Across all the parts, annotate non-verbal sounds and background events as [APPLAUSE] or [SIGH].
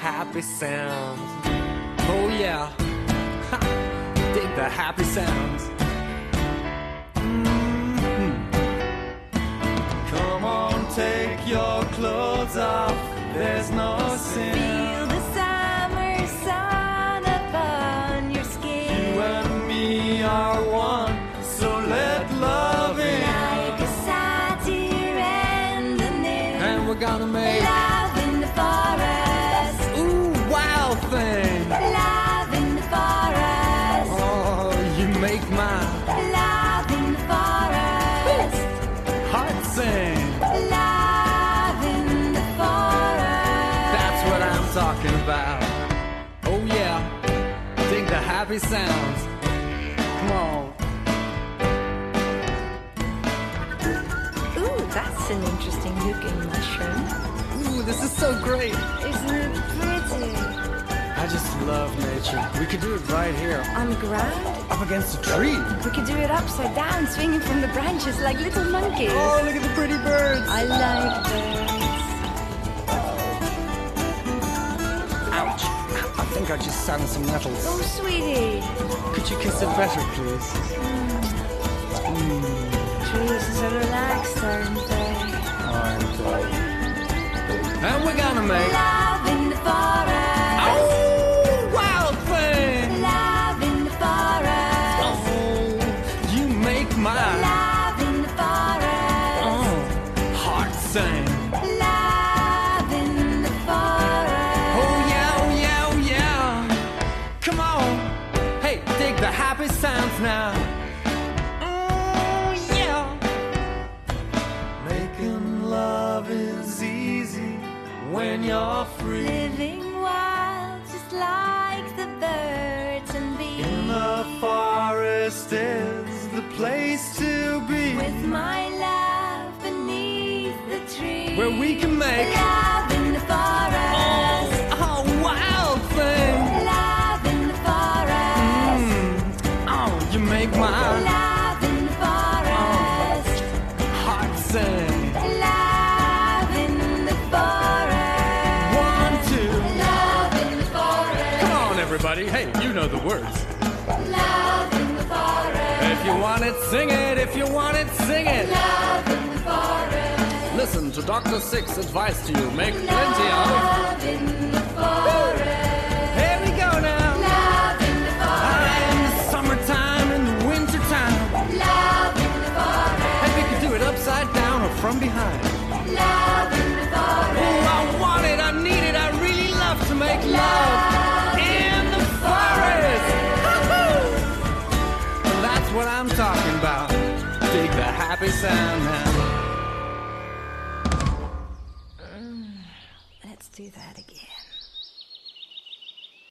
Happy sounds. Oh yeah, ha, [LAUGHS] dig the happy sounds. Mhm. Come on, take your clothes off. There's no sin. Sounds. Come on. Ooh, that's an interesting looking mushroom. Ooh, this is so great. Isn't it pretty? I just love nature. We could do it right here, On the ground? up against a tree. We could do it upside down, swinging from the branches like little monkeys. Oh, look at the pretty birds. I like birds. Think I just on some nettles. Oh, sweetie. Could you kiss it better, please? Trees are so relaxed, aren't they? Aren't I? And we're gonna make Love in the forest. Is the place to be. With my love beneath the tree. Where we can make Love sing it. If you want it, sing it. Love in the forest. Listen to Dr. Six advice to you. Make plenty of. Happy sound now. Mm, let's do that again.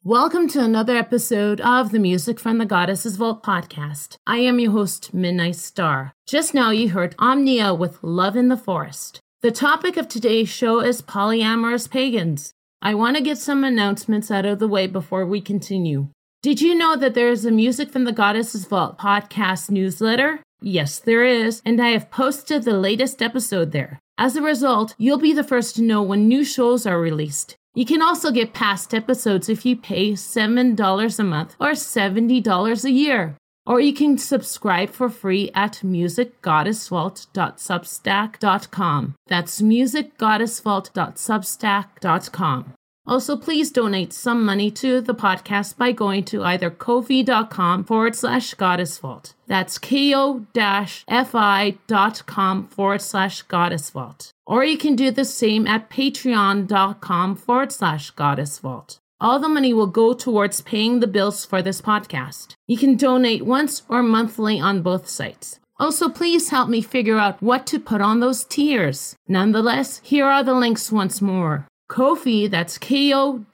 Welcome to another episode of the Music from the Goddesses Vault podcast. I am your host, Midnight Star. Just now, you heard Omnia with Love in the Forest. The topic of today's show is polyamorous pagans. I want to get some announcements out of the way before we continue. Did you know that there is a Music from the Goddesses Vault podcast newsletter? Yes, there is, and I have posted the latest episode there. As a result, you'll be the first to know when new shows are released. You can also get past episodes if you pay $7 a month or $70 a year. Or you can subscribe for free at musicgoddessvault.substack.com. That's musicgoddessvault.substack.com. Also, please donate some money to the podcast by going to either kofi.com forward slash goddessvault. That's ko-fi.com forward slash goddessvault. Or you can do the same at patreon.com forward slash goddessvault. All the money will go towards paying the bills for this podcast. You can donate once or monthly on both sites. Also, please help me figure out what to put on those tiers. Nonetheless, here are the links once more. Ko-fi, that's ko-fi.com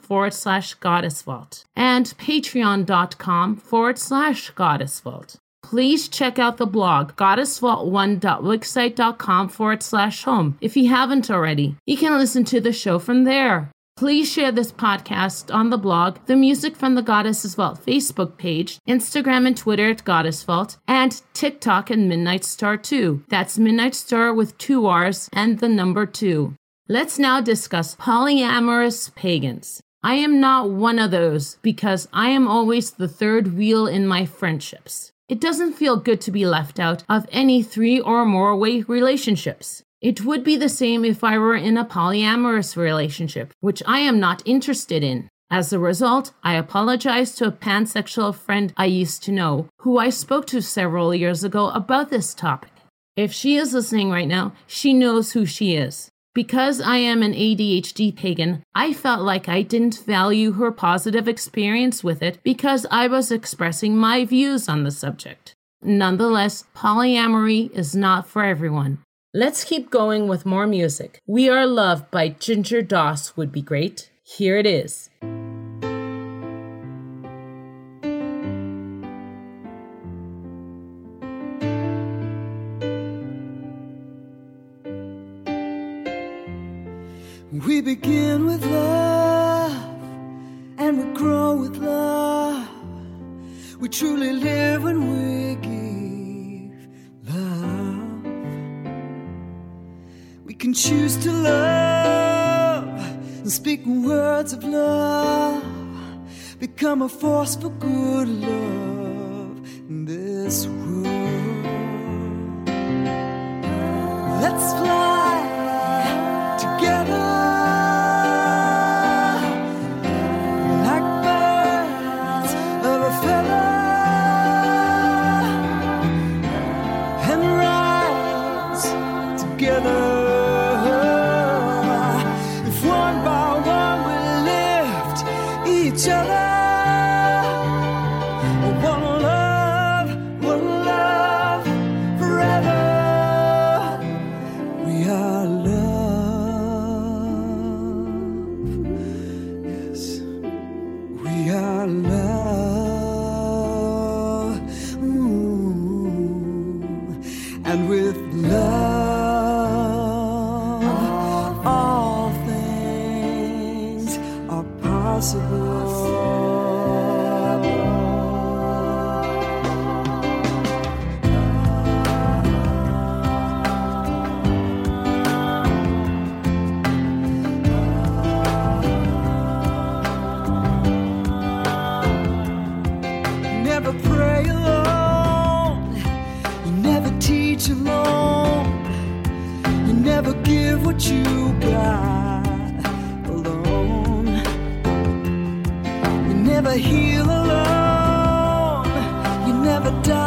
forward slash goddessvault, and patreon.com forward slash goddessvault. Please check out the blog, goddessvault1.wixsite.com forward slash home, if you haven't already. You can listen to the show from there. Please share this podcast on the blog, the Music from the Goddesses Vault Facebook page, Instagram and Twitter at Goddess Vault, and TikTok and Midnight Star 2. That's Midnight Star with two R's and the number 2. Let's now discuss polyamorous pagans. I am not one of those because I am always the third wheel in my friendships. It doesn't feel good to be left out of any three or more way relationships. It would be the same if I were in a polyamorous relationship, which I am not interested in. As a result, I apologize to a pansexual friend I used to know, who I spoke to several years ago about this topic. If she is listening right now, she knows who she is. Because I am an ADHD pagan, I felt like I didn't value her positive experience with it because I was expressing my views on the subject. Nonetheless, polyamory is not for everyone. Let's keep going with more music. We Are Loved by Ginger Doss would be great. Here it is. We begin with love and we grow with love. We truly live when we can choose to love and speak words of love. Become a force for good love in this world. Let's fly never die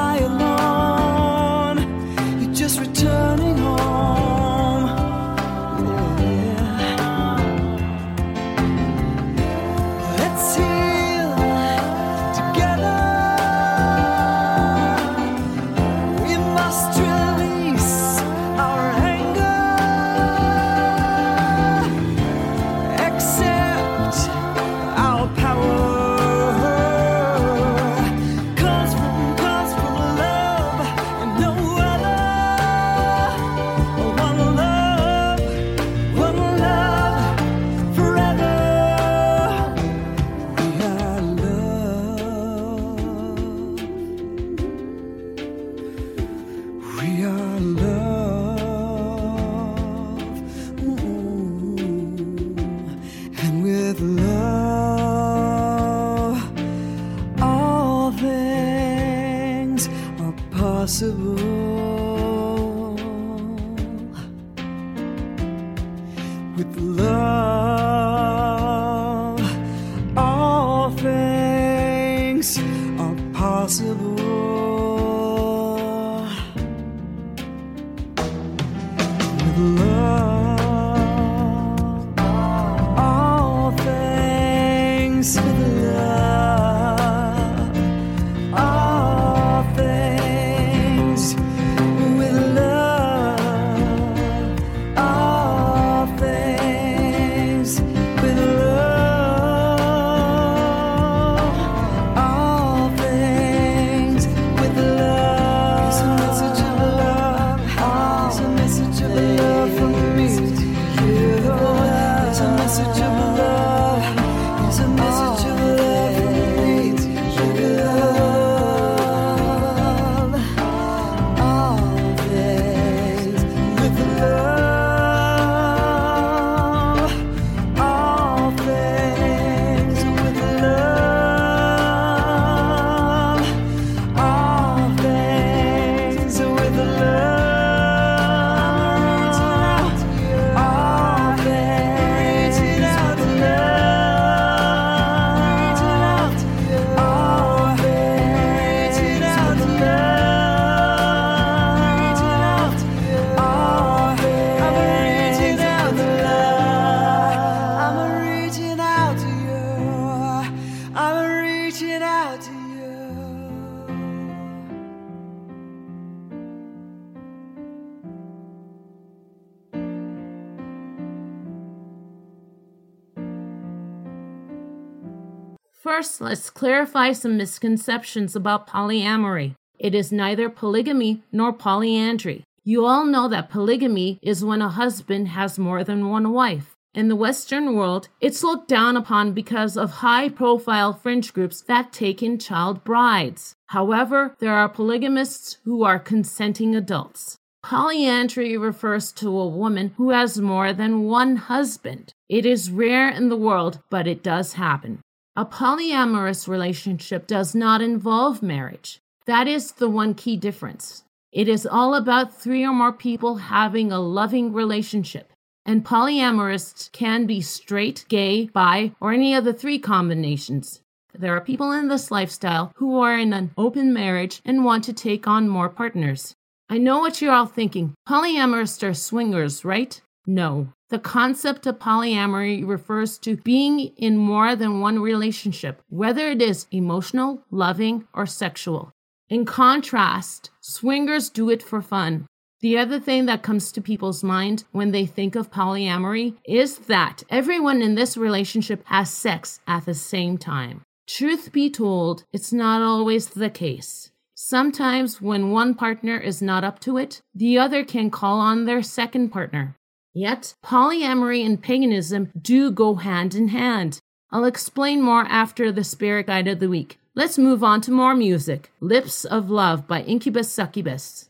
clarify some misconceptions about polyamory. It is neither polygamy nor polyandry. You all know that polygamy is when a husband has more than one wife. In the Western world, it's looked down upon because of high profile fringe groups that take in child brides. However, there are polygamists who are consenting adults. Polyandry refers to a woman who has more than one husband. It is rare in the world, but it does happen. A polyamorous relationship does not involve marriage. That is the one key difference. It is all about three or more people having a loving relationship. And polyamorous can be straight, gay, bi, or any of the three combinations. There are people in this lifestyle who are in an open marriage and want to take on more partners. I know what you're all thinking. Polyamorous are swingers, right? No. The concept of polyamory refers to being in more than one relationship, whether it is emotional, loving, or sexual. In contrast, swingers do it for fun. The other thing that comes to people's mind when they think of polyamory is that everyone in this relationship has sex at the same time. Truth be told, it's not always the case. Sometimes, when one partner is not up to it, the other can call on their second partner. Yet, polyamory and paganism do go hand in hand. I'll explain more after the spirit guide of the week. Let's move on to more music. Lips of Love by Inkubus Sukkubus.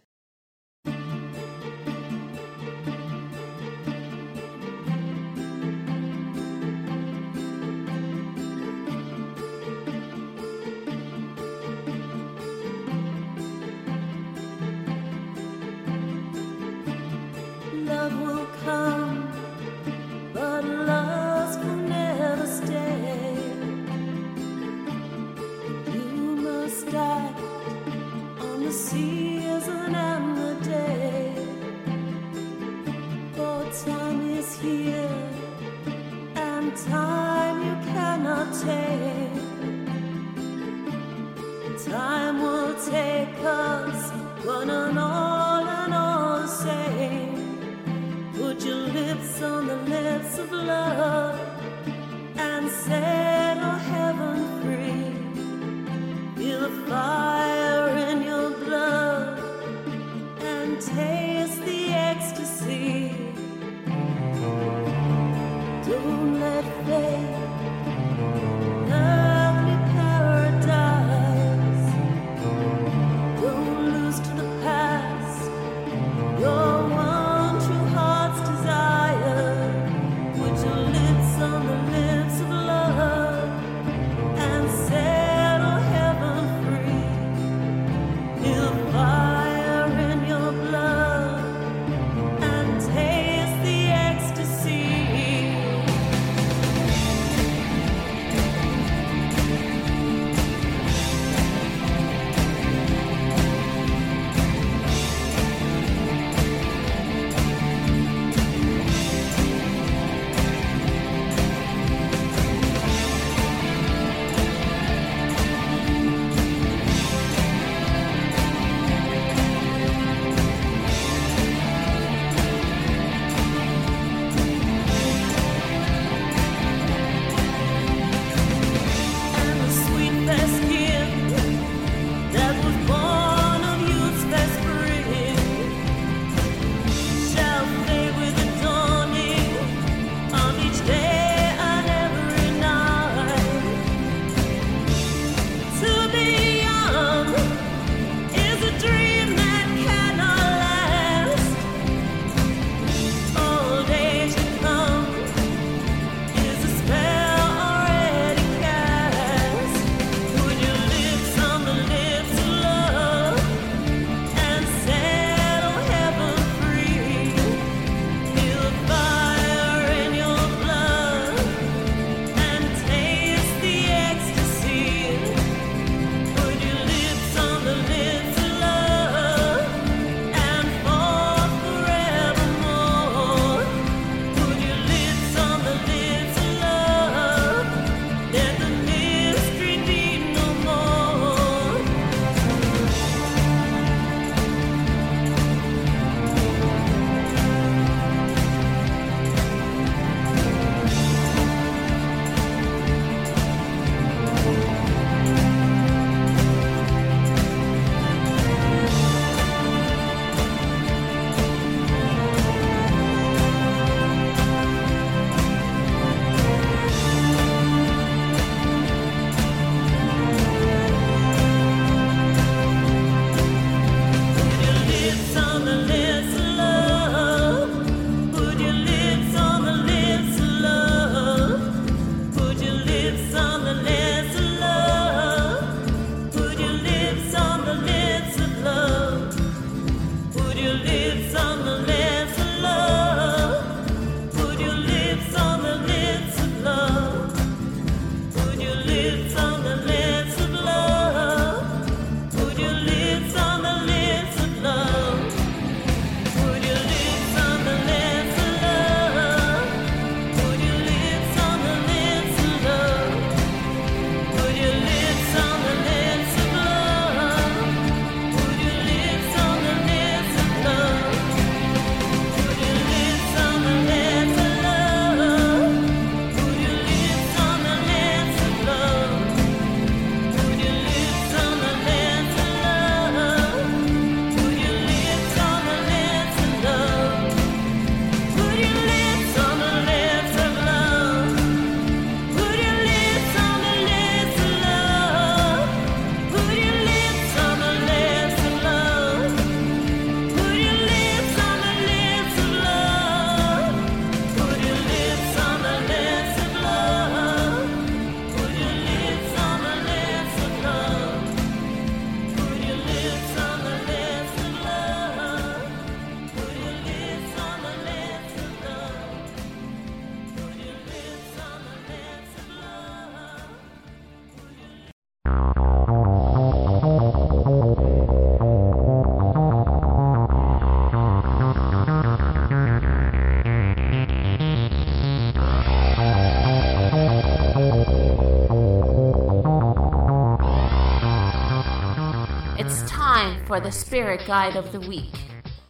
For the Spirit Guide of the Week.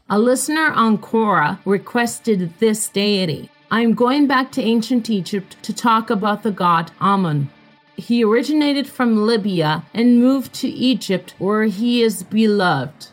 A listener on Quora requested this deity. I'm going back to ancient Egypt to talk about the god Amun. He originated from Libya and moved to Egypt where he is beloved.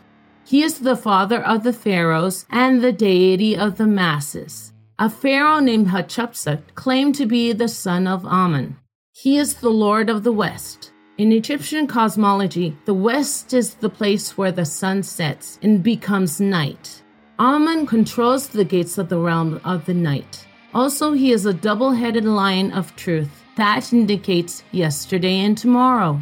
He is the father of the pharaohs and the deity of the masses. A pharaoh named Hatshepsut claimed to be the son of Amun. He is the lord of the west. In Egyptian cosmology, the west is the place where the sun sets and becomes night. Amun controls the gates of the realm of the night. Also, he is a double headed lion of truth that indicates yesterday and tomorrow.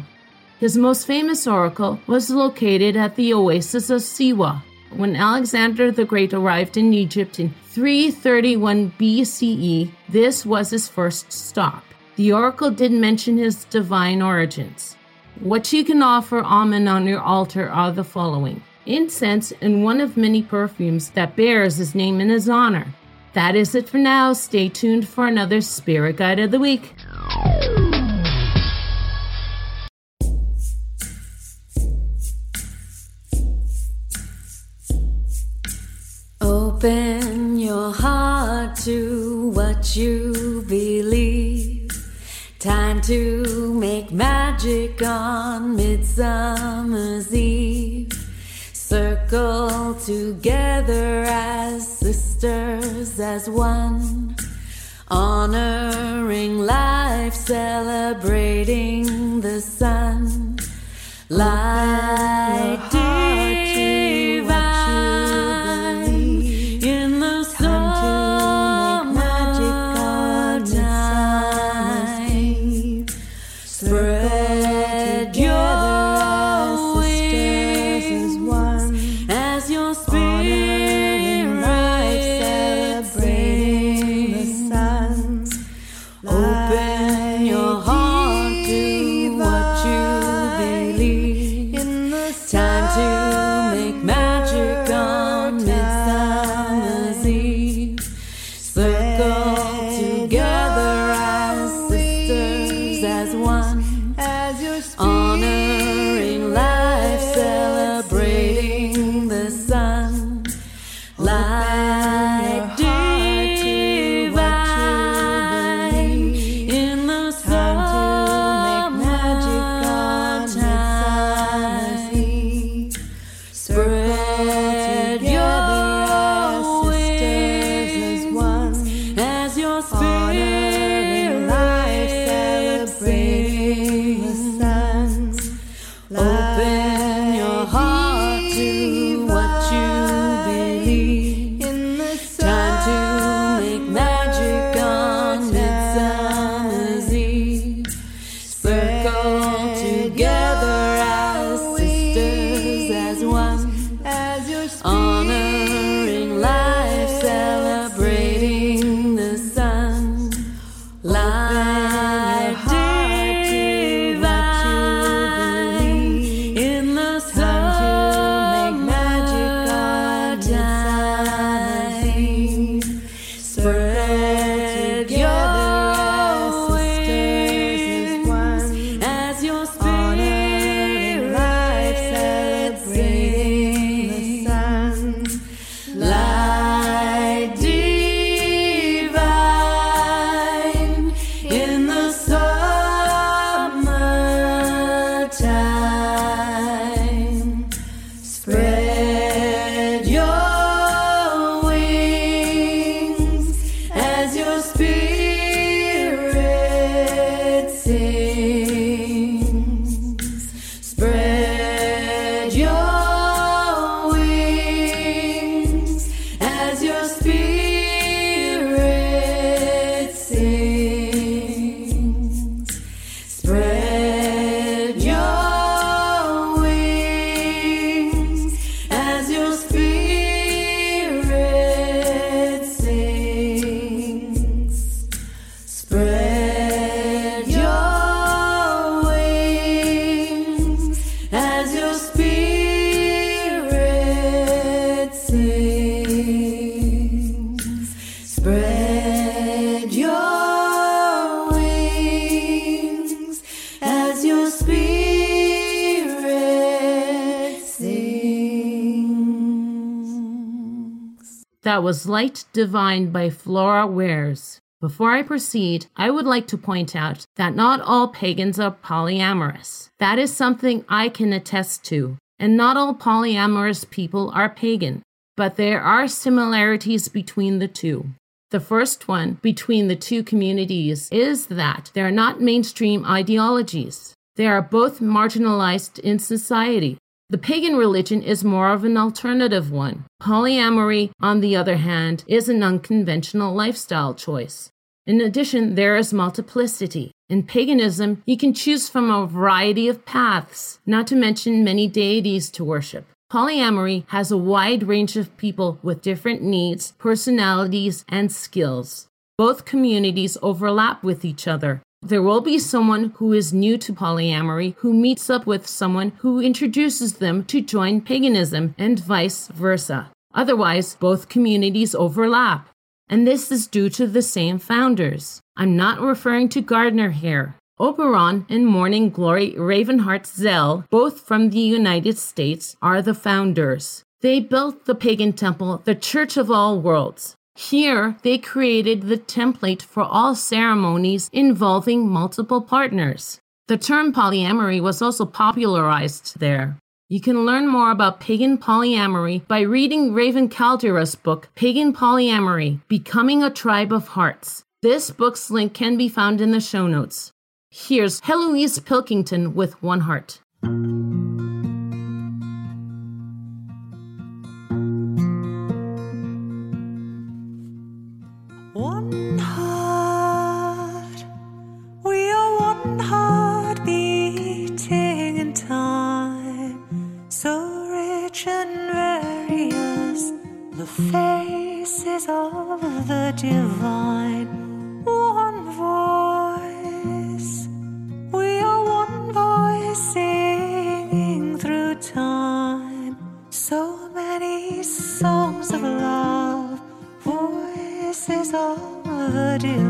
His most famous oracle was located at the oasis of Siwa. When Alexander the Great arrived in Egypt in 331 BCE, this was his first stop. The oracle didn't mention his divine origins. What you can offer Amun on your altar are the following incense and one of many perfumes that bears his name in his honor. That is it for now. Stay tuned for another Spirit Guide of the Week. Open your heart to what you believe. To make magic on Midsummer's Eve. Circle together as sisters, as one. Honoring life, celebrating the sun. Light divine was Light Divine by Flora Wares. Before I proceed, I would like to point out that not all pagans are polyamorous. That is something I can attest to. And not all polyamorous people are pagan, but there are similarities between the two. The first one between the two communities is that they are not mainstream ideologies. They are both marginalized in society. The pagan religion is more of an alternative one. Polyamory, on the other hand, is an unconventional lifestyle choice. In addition, there is multiplicity. In paganism, you can choose from a variety of paths, not to mention many deities to worship. Polyamory has a wide range of people with different needs, personalities, and skills. Both communities overlap with each other, there will be someone who is new to polyamory who meets up with someone who introduces them to join paganism and vice versa. Otherwise, both communities overlap. And this is due to the same founders. I'm not referring to Gardner here. Oberon and Morning Glory Ravenheart Zell, both from the United States, are the founders. They built the pagan temple, the Church of All Worlds. Here, they created the template for all ceremonies involving multiple partners. The term polyamory was also popularized there. You can learn more about pagan polyamory by reading Raven Kaldera's book, Pagan Polyamory Becoming a Tribe of Hearts. This book's link can be found in the show notes. Here's Helouise Pilkington with One Heart. The faces of the divine. One voice, we are one voice singing through time, so many songs of love voices of the divine.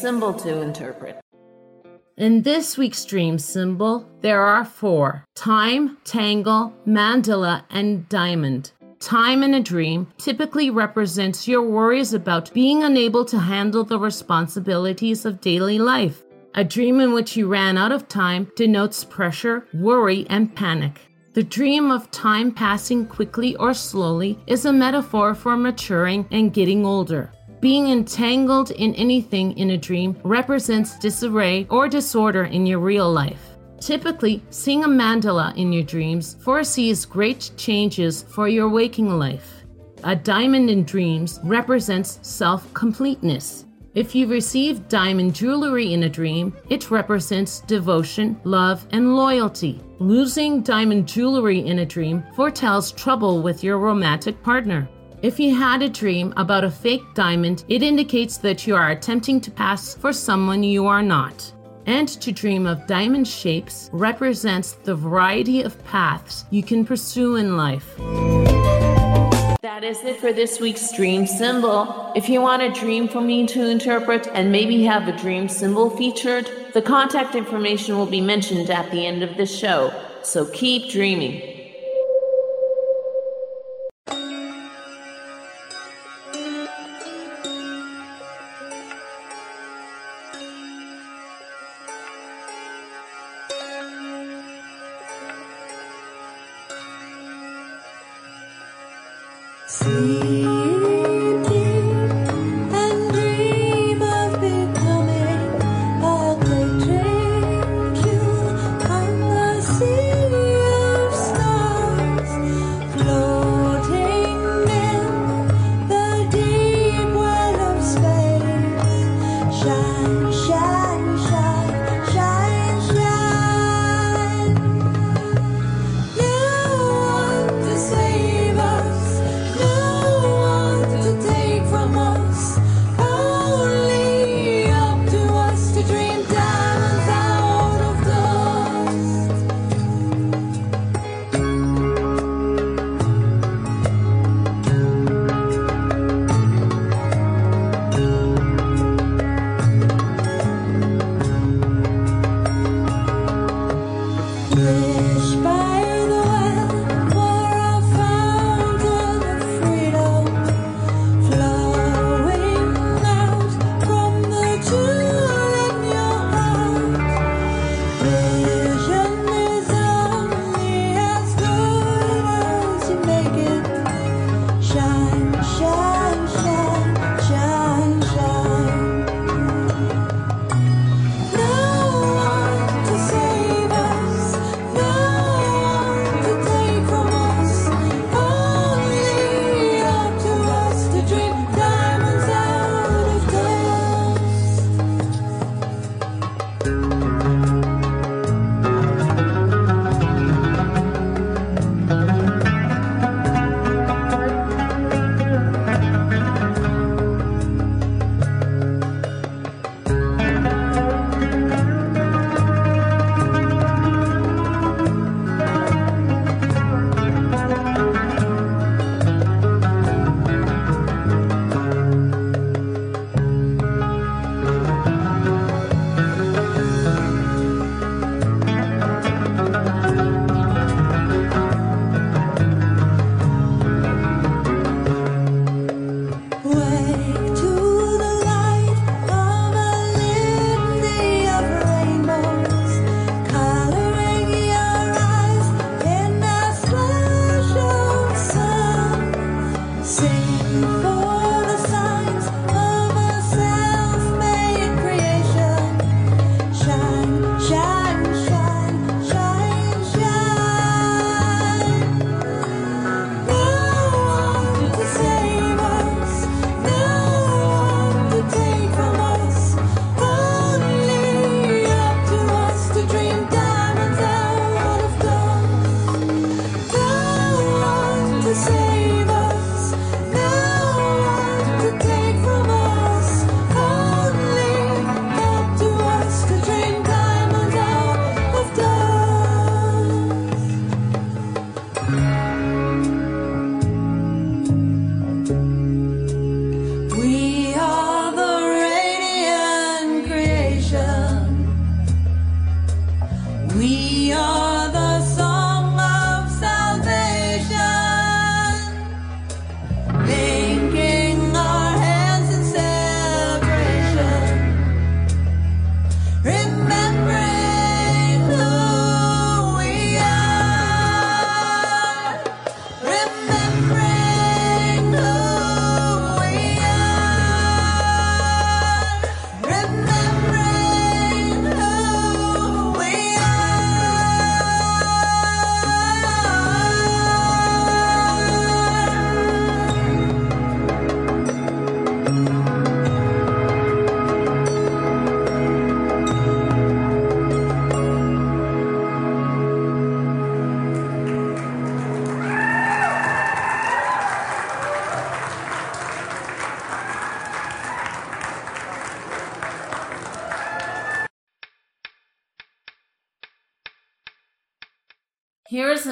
Symbol to interpret. In this week's dream symbol, there are four time, tangle, mandala, and diamond. Time in a dream typically represents your worries about being unable to handle the responsibilities of daily life. A dream in which you ran out of time denotes pressure, worry, and panic. The dream of time passing quickly or slowly is a metaphor for maturing and getting older. Being entangled in anything in a dream represents disarray or disorder in your real life. Typically, seeing a mandala in your dreams foresees great changes for your waking life. A diamond in dreams represents self completeness. If you receive diamond jewelry in a dream, it represents devotion, love, and loyalty. Losing diamond jewelry in a dream foretells trouble with your romantic partner. If you had a dream about a fake diamond, it indicates that you are attempting to pass for someone you are not. And to dream of diamond shapes represents the variety of paths you can pursue in life. That is it for this week's dream symbol. If you want a dream for me to interpret and maybe have a dream symbol featured, the contact information will be mentioned at the end of the show. So keep dreaming.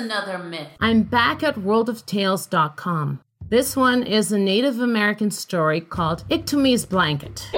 Another myth. I'm back at worldoftales.com. This one is a Native American story called Iktomi's Blanket.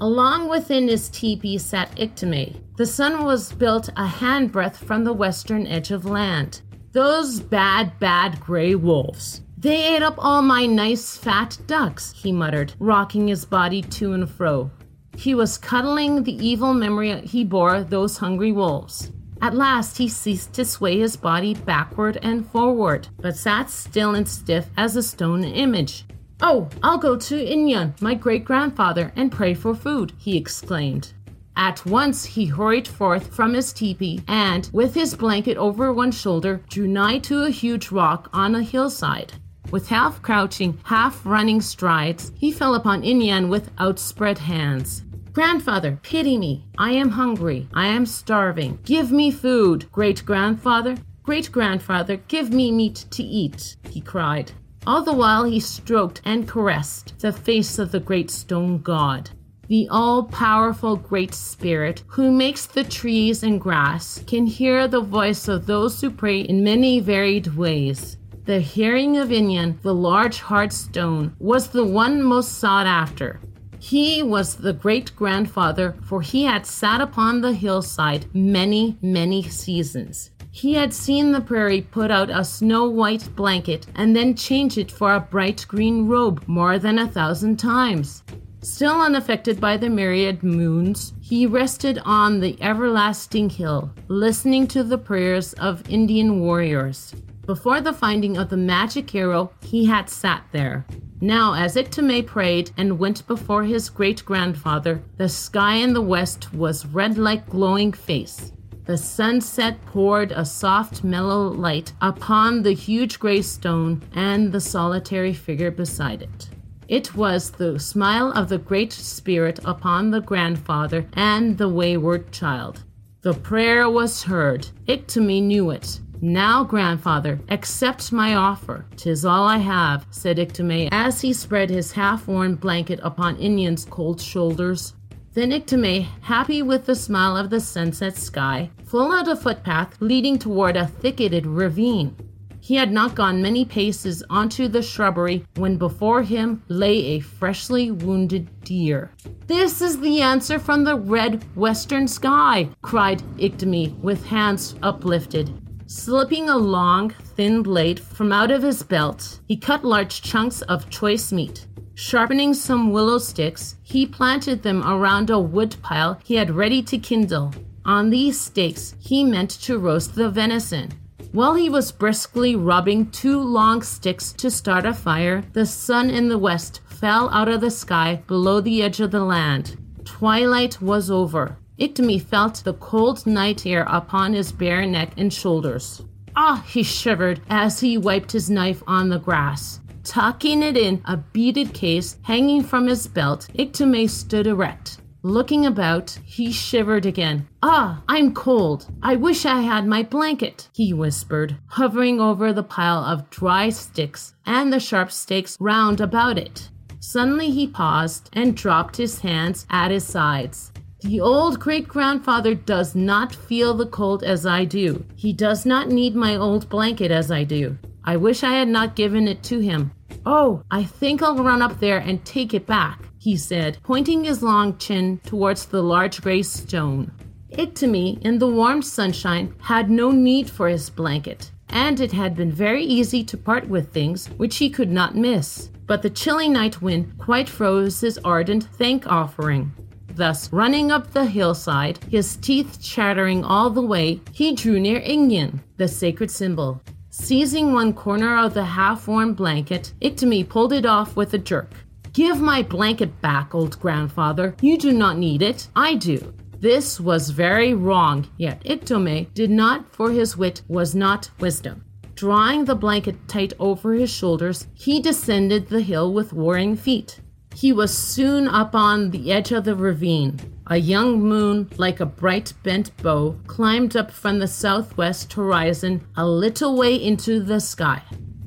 Along within his teepee sat Iktomi. The sun was built a handbreadth from the western edge of land. Those bad, bad gray wolves. They ate up all my nice fat ducks, he muttered, rocking his body to and fro. He was cuddling the evil memory he bore those hungry wolves. At last he ceased to sway his body backward and forward, but sat still and stiff as a stone image. Oh, I'll go to Inyan, my great grandfather, and pray for food, he exclaimed. At once he hurried forth from his teepee and, with his blanket over one shoulder, drew nigh to a huge rock on a hillside. With half crouching, half running strides, he fell upon Inyan with outspread hands. Grandfather, pity me. I am hungry. I am starving. Give me food. Great grandfather, great grandfather, give me meat to eat, he cried. All the while he stroked and caressed the face of the great stone god. The all powerful Great Spirit, who makes the trees and grass, can hear the voice of those who pray in many varied ways. The hearing of Inyan, the large hard stone, was the one most sought after. He was the great grandfather, for he had sat upon the hillside many, many seasons. He had seen the prairie put out a snow white blanket and then change it for a bright green robe more than a thousand times. Still unaffected by the myriad moons, he rested on the everlasting hill, listening to the prayers of Indian warriors. Before the finding of the magic arrow, he had sat there. Now, as Iktomi prayed and went before his great grandfather, the sky in the west was red like glowing face. The sunset poured a soft, mellow light upon the huge gray stone and the solitary figure beside it. It was the smile of the Great Spirit upon the grandfather and the wayward child. The prayer was heard. Iktomi knew it. Now, grandfather, accept my offer. Tis all I have, said Iktomi as he spread his half worn blanket upon Inyan's cold shoulders. Then Iktomi, happy with the smile of the sunset sky, followed a footpath leading toward a thicketed ravine. He had not gone many paces onto the shrubbery when before him lay a freshly wounded deer. This is the answer from the red western sky, cried Iktomi with hands uplifted. Slipping a long, thin blade from out of his belt, he cut large chunks of choice meat. Sharpening some willow sticks, he planted them around a wood pile he had ready to kindle. On these stakes, he meant to roast the venison. While he was briskly rubbing two long sticks to start a fire, the sun in the west fell out of the sky below the edge of the land. Twilight was over. Iktomi felt the cold night air upon his bare neck and shoulders. Ah, he shivered as he wiped his knife on the grass. Tucking it in a beaded case hanging from his belt, Iktomi stood erect. Looking about, he shivered again. Ah, I'm cold. I wish I had my blanket, he whispered, hovering over the pile of dry sticks and the sharp stakes round about it. Suddenly he paused and dropped his hands at his sides. The old great grandfather does not feel the cold as I do. He does not need my old blanket as I do. I wish I had not given it to him. Oh, I think I'll run up there and take it back, he said, pointing his long chin towards the large gray stone. Iktomi, in the warm sunshine, had no need for his blanket, and it had been very easy to part with things which he could not miss. But the chilly night wind quite froze his ardent thank offering. Thus, running up the hillside, his teeth chattering all the way, he drew near Inyan, the sacred symbol. Seizing one corner of the half worn blanket, Iktomi pulled it off with a jerk. Give my blanket back, old grandfather. You do not need it. I do. This was very wrong, yet Iktomi did not, for his wit was not wisdom. Drawing the blanket tight over his shoulders, he descended the hill with warring feet. He was soon up on the edge of the ravine. A young moon, like a bright bent bow, climbed up from the southwest horizon a little way into the sky.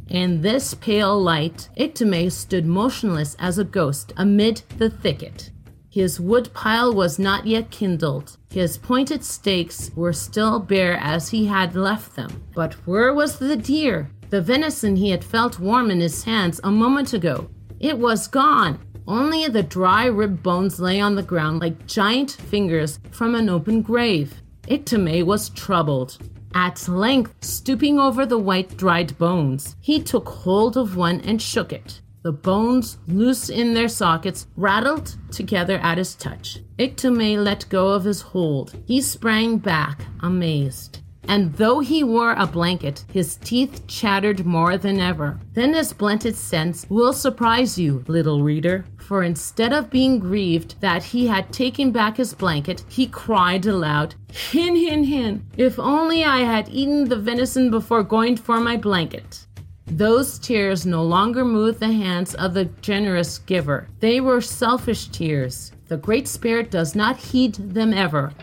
In this pale light, Iktomi stood motionless as a ghost amid the thicket. His wood pile was not yet kindled. His pointed stakes were still bare as he had left them. But where was the deer? The venison he had felt warm in his hands a moment ago. It was gone. Only the dry rib bones lay on the ground like giant fingers from an open grave. Iktomi was troubled. At length, stooping over the white dried bones, he took hold of one and shook it. The bones, loose in their sockets, rattled together at his touch. Iktomi let go of his hold. He sprang back, amazed. And though he wore a blanket, his teeth chattered more than ever. Then his blunted sense will surprise you, little reader. For instead of being grieved that he had taken back his blanket, he cried aloud, Hin, hin, hin! If only I had eaten the venison before going for my blanket. Those tears no longer moved the hands of the generous giver. They were selfish tears. The Great Spirit does not heed them ever.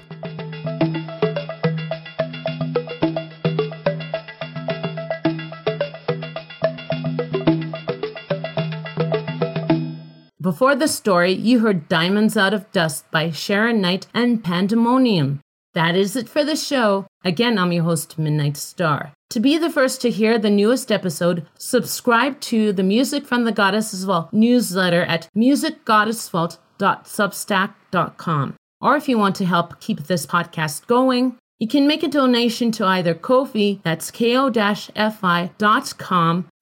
Before the story, you heard Diamonds Out of Dust by Sharon Knight and Pandemonaeon. That is it for the show. Again, I'm your host, Midnight Star. To be the first to hear the newest episode, subscribe to the Music from the Goddess's Vault newsletter at musicgoddessvault.substack.com. Or if you want to help keep this podcast going, you can make a donation to either Ko-fi, that's ko-fi.com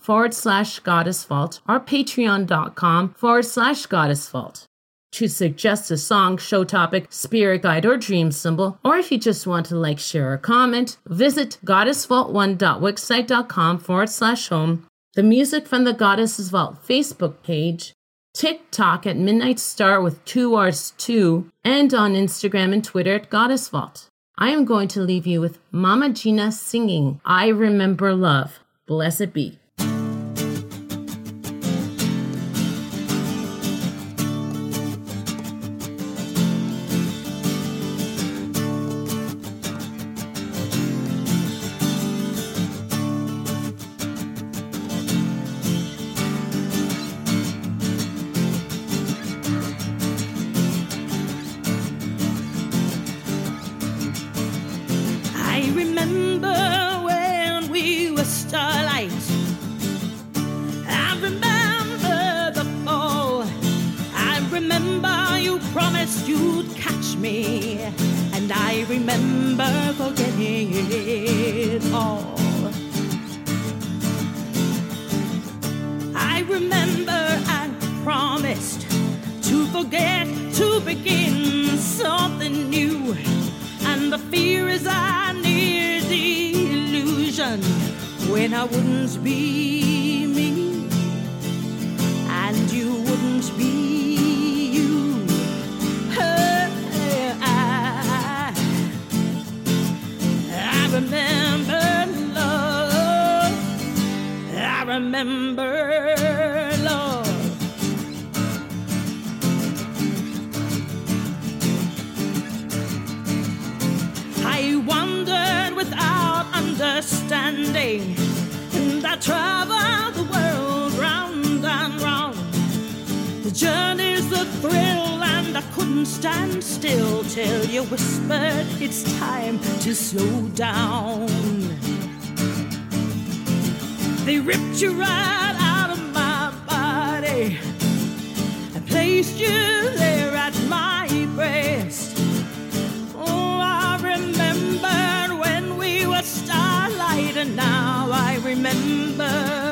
forward slash goddess vault, or patreon.com forward slash goddess vault. To suggest a song, show topic, spirit guide, or dream symbol, or if you just want to like, share, or comment, visit goddessvault1.wixsite.com forward slash home, the Music from the Goddess's Vault Facebook page, TikTok at Midnight Star with two R's two, and on Instagram and Twitter at Goddess Vault. I am going to leave you with Mama Gina singing I Remember Love. Blessed be. Promised you'd catch me. And I remember forgetting it all. I remember I promised to forget, to begin something new. And the fear is I near the illusion when I wouldn't be me, and you wouldn't be remember love. I remember love. I wandered without understanding, and I traveled the world round and round. The journey's the thrill, and I couldn't stand still till you whispered it's time to slow down. They ripped you right out of my body and placed you there at my breast. Oh, I remember when we were starlight, and now I remember